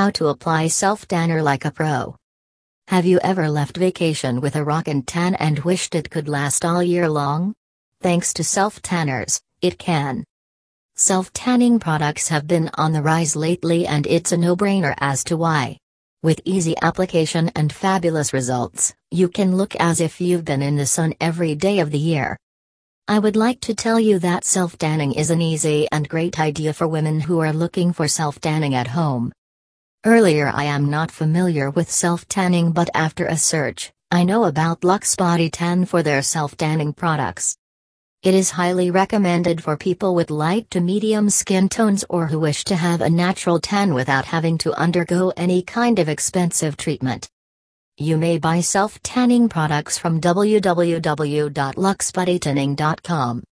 How to apply self tanner like a pro. Have you ever left vacation with a rockin' tan and wished it could last all year long? Thanks to self tanners, it can. Self tanning products have been on the rise lately, and it's a no brainer as to why. With easy application and fabulous results, you can look as if you've been in the sun every day of the year. I would like to tell you that self tanning is an easy and great idea for women who are looking for self tanning at home. Earlier, I am not familiar with self tanning, but after a search, I know about Luxebody Tan for their self tanning products. It is highly recommended for people with light to medium skin tones or who wish to have a natural tan without having to undergo any kind of expensive treatment. You may buy self tanning products from www.luxbodytanning.com.